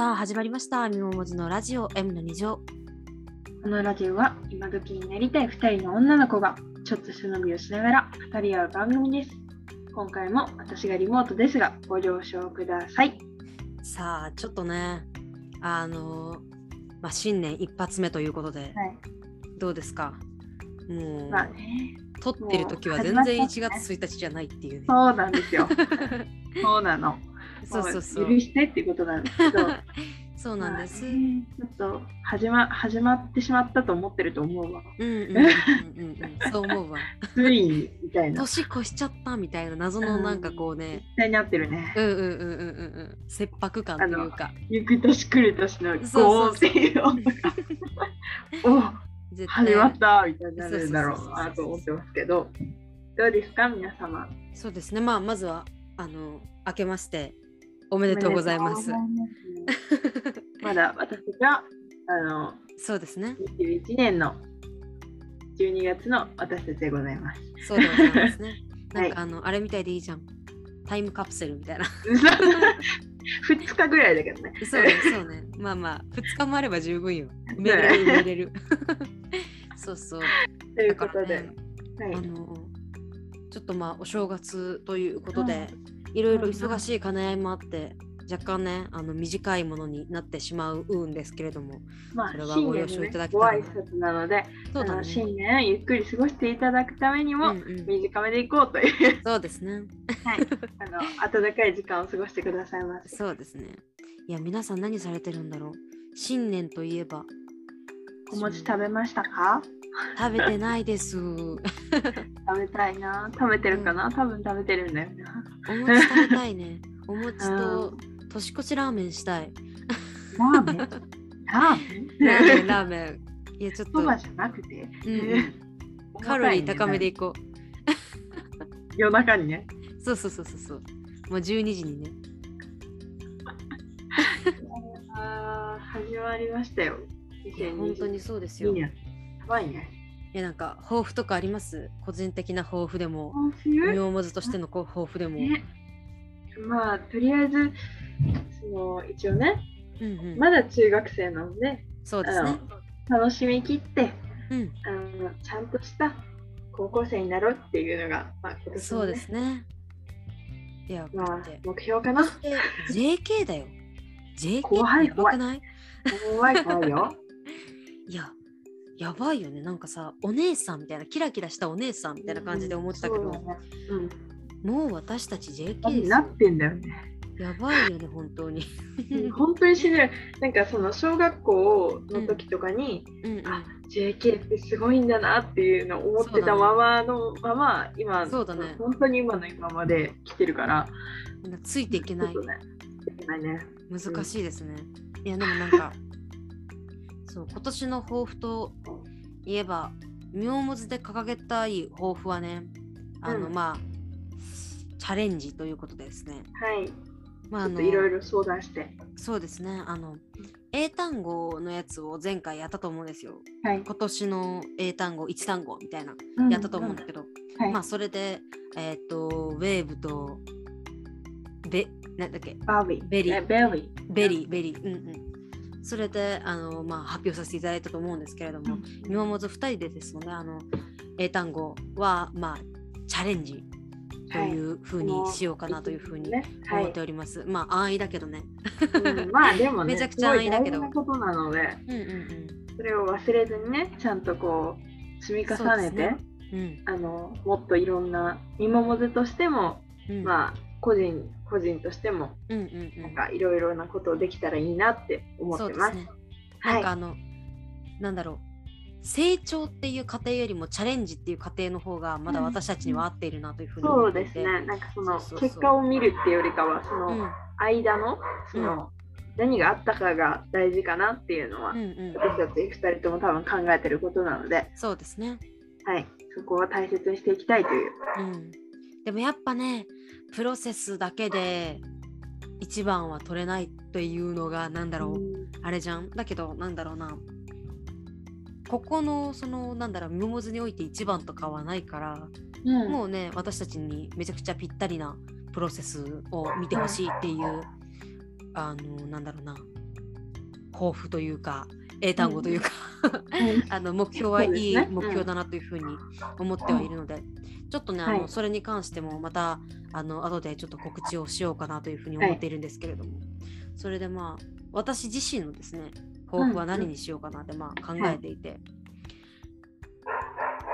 さあ始まりました。みももずのラジオ M の2乗。このラジオは今時になりたい2人の女の子がちょっと背伸びをしながら語り合う番組です。今回も私がリモートですがご了承ください。さあちょっとね、あのーまあ、新年一発目ということで、はい。どうですか？もう、まあね、撮ってる時は全然1始まっちゃったね月1日じゃないっていうね。そうなんですよ。そうなの。そうそうそう。も許してっていうことなんですけど、そうなんです。まあねちょっと始ま始まってしまったと思ってると思うわ。うんうんうんうんうん、そう思うわ。ついにみたいな。年越しちゃったみたいな謎のなんかこうね、絶対になってるね。うんうんうんうんうんうん、切迫感というか、行く年来る年のそうっていう音が。お絶始まったみたいになるんだろうなと思ってますけど、どうです。か、皆様。そうです。ね。まあまずはあの明けましておめでとうございます。まだ私たちはあのそうですね。21年の12月の私たちでございます。そうでございますね。はないんかあの、あれみたいでいいじゃん。タイムカプセルみたいな。2日ぐらいだけどね。そうね、そうね。まあまあ、2日もあれば十分よ。埋めれる、埋めれる。そうそう。ということで、ね、はいあの、ちょっとまあ、お正月ということで、いろいろ忙しい兼ね合いもあって、若干ね、あの短いものになってしまうんですけれども、まあそれは新ご了承いただきたいご挨拶なので、そうだね。新年ゆっくり過ごしていただくためにも、うんうん短めでいこうという、そうですね。はい、あの 温かい時間を過ごしてくださいませ。そうですね。いや、皆さん何されてるんだろう。新年といえば。お餅食べましたか？食べてないです。お食べたいな。食べてるかな、多分食べてるんだよな。餅食べたいね。お餅と年越しラーメンしたい。ラーメン？ラーメン、ラーメン。いや、ちょっと、そばじゃなくて、うんうんカロリー高めでいこ夜中にね。う。そうそうそうそうそう。もう12時にね。あー始まりましたよ。本当にそうですよ。いいいね。やばいね。や、なんか、抱負とかあります？個人的な抱負でも、妙もずとしての抱負でも。ね。まあ、とりあえず、その一応ね、うんうん。まだ中学生なので、そうですね。楽しみきってうん。あの、ちゃんとした高校生になろうっていうのが、まあ、今年の、ね、そうですね。いや、まあ目標かな。え JK だよ。JK 怖いってやばくない？怖い怖いよ。いや、やばいよね。なんかさ、お姉さんみたいな、キラキラしたお姉さんみたいな感じで思ってたけど、そうだねうんもう私たち JK あですよ。なってんだよね。やばいよね、本当に。本当に死ぬ。なんかその小学校の時とかに、うんうん、あ JK ってすごいんだなっていうのを思ってたままのまま、今、そうだね本当に今の今まで来てるから、ついていけないちょっ。とね、いけないね。難しいですね。いや、でもなんか、そう、今年の抱負といえば、妙文字で掲げたい抱負はね、あの、うんまあ、チャレンジということでですね。はい。まあ、あのいろいろ相談して。そうですね。あの、英単語のやつを前回やったと思うんですよ。はい。今年の英単語、1単語みたいな、うんやったと思うんだけど、はい。まあ、それで、えっ、と、ウェーブと、ベ、なんだっけ、バービー。ベリーえベリー。ベリー、ベリー、うんうん。それで、あの、まあ、発表させていただいたと思うんですけれども、今もず2人でですので、あの、英単語は、まあ、チャレンジというふうにしようかなというふうにね。はい思って。おります。まあ、安易だけどね。うんまあでもね、めちゃくちゃ安易だけどことなので、うんうんそれを忘れずにね、ちゃんとこう、積み重ねて、うん。うんあの、もっといろんな、見守ずとしても、うん。まあ、個人、個人としても、うんうんうん。なんかいろいろなことをできたらいいなって思ってます。すね。はいなんか。あの、なんだろう。成長っていう過程よりもチャレンジっていう過程の方がまだ私たちには合っているなというふうにそう思っていて。ですね。なんかそのそうそうそう結果を見るっていうよりかは、そのうん間の、その、何があったかが大事かなっていうのは、うんうん。私たち2人とも多分考えてることなので、そうですね。はい。そこは大切にしていきたいという。うん、でもやっぱねプロセスだけで一番は取れないっていうのがなんだろう、あれじゃん？だけどなんだろうな。ここのそのなんだろうミモモズにおいて一番とかはないから、うん。もうね私たちにめちゃくちゃぴったりなプロセスを見てほしいっていうあのなんだろうな。抱負というか英単語というか、うん。あの目標はいい目標だなというふうに思ってはいるので、ちょっとねあの、はいそれに関してもまたあの後でちょっと告知をしようかなというふうに思っているんですけれども、それでまあ私自身のですね抱負は何にしようかなってまあ考えていて、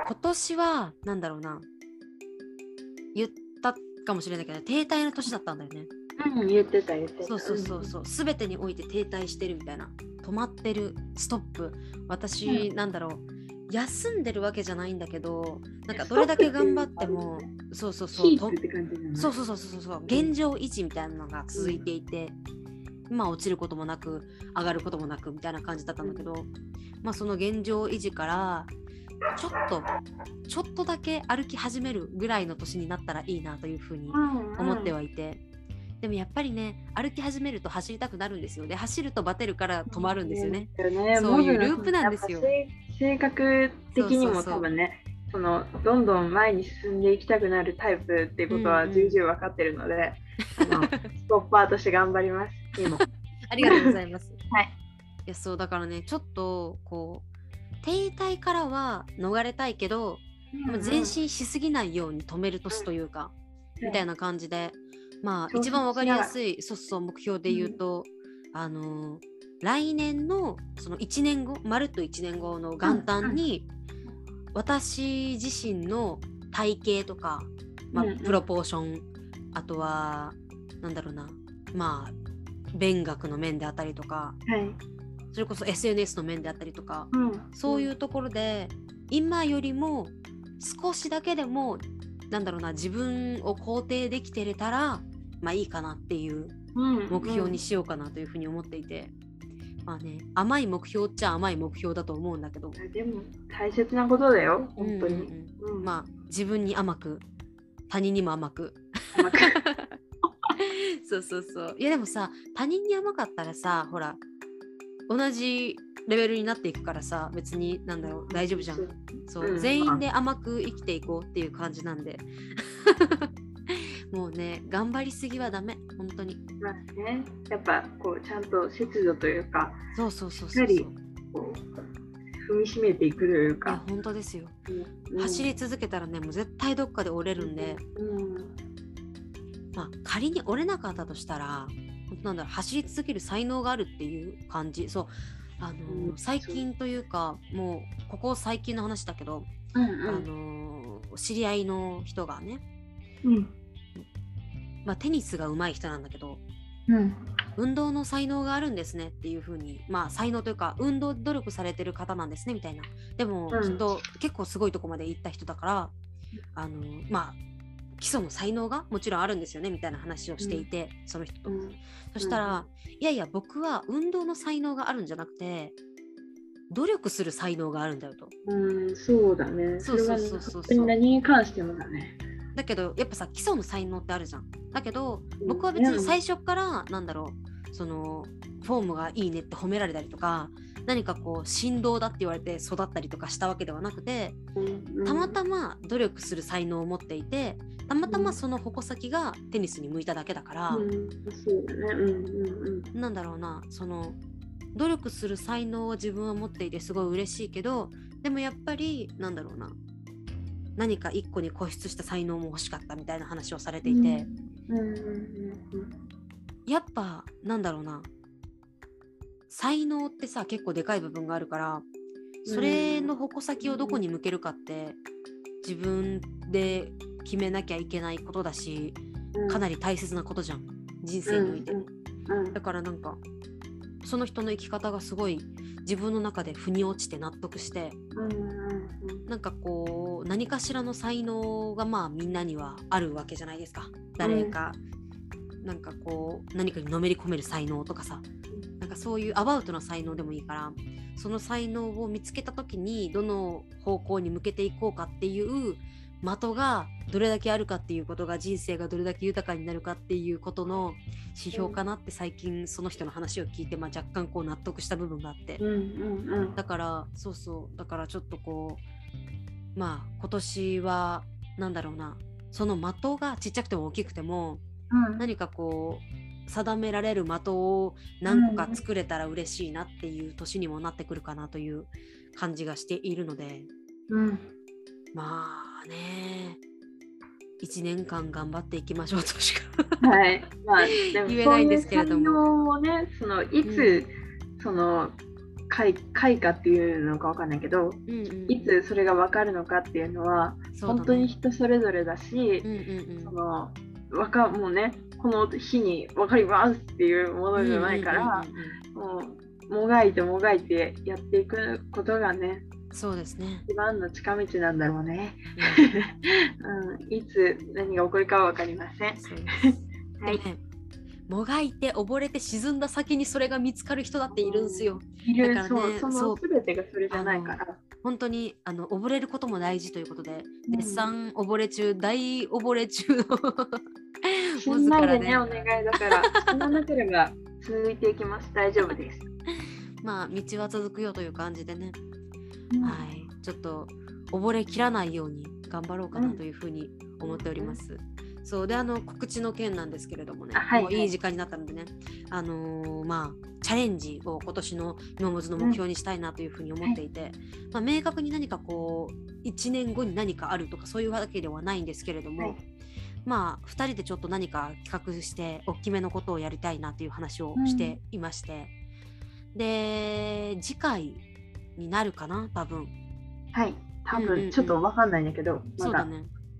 今年はなんだろうな。言ったかもしれないけど停滞の年だったんだよね。うん、言ってた言ってた。そうそうそうそう、すべてにおいて停滞してるみたいな、止まってる、ストップ。私、うなんだろう、休んでるわけじゃないんだけど、なんかどれだけ頑張っても、そうそうそう、そうそうそうそうそう、現状維持みたいなのが続いていて、まあ落ちることもなく、上がることもなくみたいな感じだったんだけど、まあその現状維持から、ちょっと、ちょっとだけ歩き始めるぐらいの年になったらいいなというふうに思ってはいて、でもやっぱりね歩き始めると走りたくなるんですよで走るとバテるから止まるんですよね。そうね。そういうループなんですよ。性性格的にも多分ねそのどんどん前に進んでいきたくなるタイプっていうことはうんうん。重々分かってるので、あの ストッパーとして頑張ります。今。ありがとうございます。はい。いやそうだからねちょっとこう停滞からは逃れたいけど、まあ前進しすぎないように止める年というか、みたいなな感じでまあ一番わかりやすいそうそう目標で言うと、あのー来年のその1年後まるっと1年後の元旦に、私自身の体型とか、まあうんうん。プロポーションあとはなんだろうなまあ勉学の面であったりとかはい。それこそ SNS の面であったりとか、うん。そういうところで今よりも少しだけでもなんだろうな自分を肯定できてれたらまあいいかなっていう目標にしようかなというふうに思っていて、まあね甘い目標っちゃ甘い目標だと思うんだけど。うんでも大切なことだよ本当に、うんうんうん。うん。まあ自分に甘く他人にも甘く。甘く。そうそうそう。いやでもさ他人に甘かったらさほら同じレベルになっていくからさ別になんだろう大丈夫じゃん。そう、うん。全員で甘く生きていこうっていう感じなんで。もうね頑張りすぎはダメ本当に。まあねやっぱこうちゃんと節度というかそうそうそうそうそう。踏みしめていくというか、本当ですよ、うん。走り続けたらねもう絶対どっかで折れるんで、うん。まあ仮に折れなかったとしたらなんだろう走り続ける才能があるっていう感じ。そう。あのーうん。最近というかもうここ最近の話だけど、うんあのー知り合いの人がね、うん。まあ、テニスが上手い人なんだけどうん。運動の才能があるんですねっていう風にまあ才能というか運動努力されてる方なんですねみたいな。でもうん。きっと結構すごいとこまで行った人だから、あのまあ基礎の才能がもちろんあるんですよねみたいな話をしていて、その人と、うん。そしたら、いやいや僕は運動の才能があるんじゃなくて努力する才能があるんだよと。うん、そうだね。そうそうそうそう。何に関してもだね。だけどやっぱさ基礎の才能ってあるじゃん。だけどうん。僕は別に最初からなんだろうそのフォームがいいねって褒められたりとか何かこう振動だって言われて育ったりとかしたわけではなくてたまたま努力する才能を持っていてたまたまその矛先がテニスに向いただけだから。なんだろうなその努力する才能を自分は持っていてすごい嬉しいけどでもやっぱりなんだろうな何か一個に固執した才能も欲しかったみたいな話をされていて、やっぱなんだろうな才能ってさ結構でかい部分があるからそれの矛先をどこに向けるかって自分で決めなきゃいけないことだしうん。かなり大切なことじゃん人生において。うんだからなんかその人の生き方がすごい自分の中で腑に落ちて納得してなんかこう何かしらの才能がまあみんなにはあるわけじゃないですか。誰か、なんかこう何かにのめり込める才能とかさなんかそういうアバウトな才能でもいいからその才能を見つけた時にどの方向に向けていこうかっていう的がどれだけあるかっていうことが人生がどれだけ豊かになるかっていうことの指標かなって最近その人の話を聞いて、まあ、若干こう納得した部分があって。うんうんうん。だからそうそう。だからちょっとこうまあ今年はなんだろうな。その的がちっちゃくても大きくてもうん。何かこう定められる的を何個か作れたら嬉しいなっていう年にもなってくるかなという感じがしているので。うん。まあね。1年間頑張っていきましょうとしか。はい。まあ、言えないんですけれども。ね、そのいつ、その開開花っていうのかわかんないけど、うんうんいつそれがわかるのかっていうのは、ね。本当に人それぞれだしう、んうんうん。そのわかもうね、この日に分かりますっていうものじゃないから、うんうんうんうんもうもがいてもがいてやっていくことがね、そうですね、一番の近道なんだろうね。うん。うん、いつ何が起こるかは分かりません。はい。ねもがいて溺れて沈んだ先にそれが見つかる人だっているんですよ。いる、だからねその全てがそれじゃないから。本当にあの溺れることも大事ということで、うん。絶賛溺れ中大溺れ中の死んないでね、ねお願いだから、死ななければ続いていきます。大丈夫です。まあ道は続くよという感じでね、ははい。ちょっと溺れきらないように頑張ろうかなというふうに思っております。そうであの告知の件なんですけれどもね、あはい。もういい時間になったのでね、あのーまあチャレンジを今年の今までの目標にしたいなというふうに思っていて、まあ、明確に何かこう1年後に何かあるとかそういうわけではないんですけれども、はいまあ2人でちょっと何か企画して大きめのことをやりたいなという話をしていまして、で次回になるかな多分。はい。多うんうんうん。分ちょっと分かんないんだけど、まだ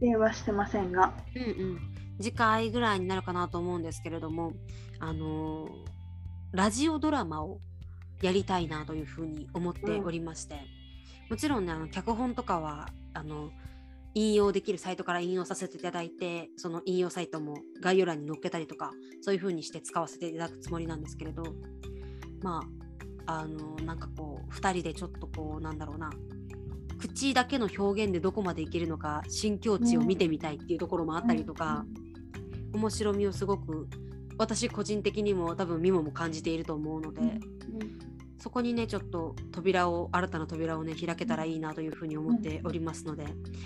電話してませんが。うんうん。次回ぐらいになるかなと思うんですけれどもあのーラジオドラマをやりたいなというふうに思っておりまして、もちろんねあの脚本とかはあの引用できるサイトから引用させていただいてその引用サイトも概要欄に載っけたりとかそういうふうにして使わせていただくつもりなんですけれどまああのなんかこう2人でちょっとこうなんだろうな口だけの表現でどこまでいけるのか新境地を見てみたいっていうところもあったりとか、面白みをすごく私個人的にも多分ミモも感じていると思うので、うん。そこにねちょっと扉を新たな扉をね開けたらいいなというふうに思っておりますので、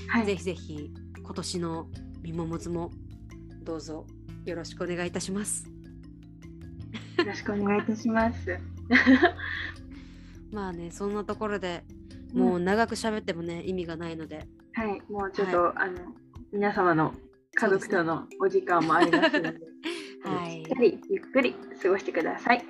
はい。ぜひぜひ今年のミモモズもどうぞよろしくお願いいたします。よろしくお願いいたします。まあねそんなところでもう長く喋ってもね意味がないのではい、もうちょっと、あの皆様の家族とのお時間もありますので、かりゆっくり過ごしてください。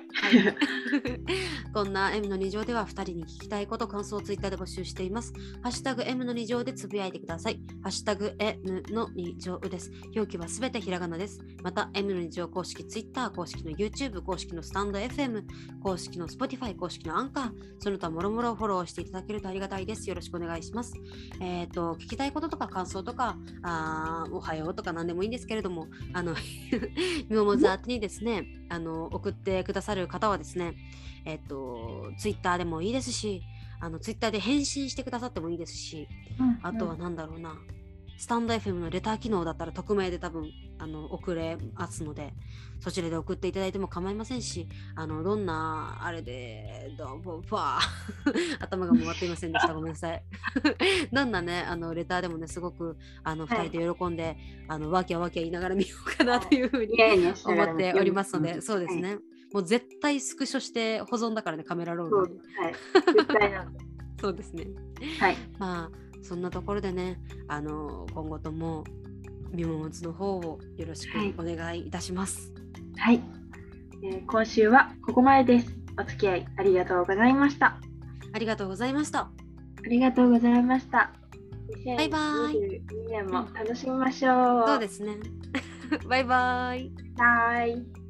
こんな M の2乗では2人に聞きたいこと、感想をツイッターで募集しています。ハッシュタグ M の2乗でつぶやいてください。ハッシュタグ M の2乗です。表記はすべてひらがなです。また M の2乗公式ツイッター、公式の YouTube、公式のスタンド FM、公式の Spotify、公式のアンカー、その他もろもろフォローしていただけるとありがたいです。よろしくお願いします。えっ、と、聞きたいこととか感想とか、あおはようとか何でもいいんですけれども、あの、みももず宛てにですね、あの、送ってくださる方はですね、えっと、ツイッターでもいいですし、あの、ツイッターで返信してくださってもいいですし、あとはなんだろうな、スタンド FM のレター機能だったら匿名で多分あの送れますので、そちらで送っていただいても構いませんし、あのどんなあれで、どうぼば 頭が回っていませんでした。ごめんなさい。どんなね、あのレターでもね、すごくあのはい2人で喜んで、あのわきゃわきゃ言いながら見ようかなというふうに思っておりますので、んそうですね。もう絶対スクショして保存だからね、カメラローそうルに。はい。そうですね。はい。まあそんなところでねあの今後ともみももつの方をよろしくはいお願いいたします。はい、えー今週はここまでです。お付き合いありがとうございました。ありがとうございました。ありがとうございました。バイバイ2022年も楽しみましょう。そうですね。バイバイ。はい。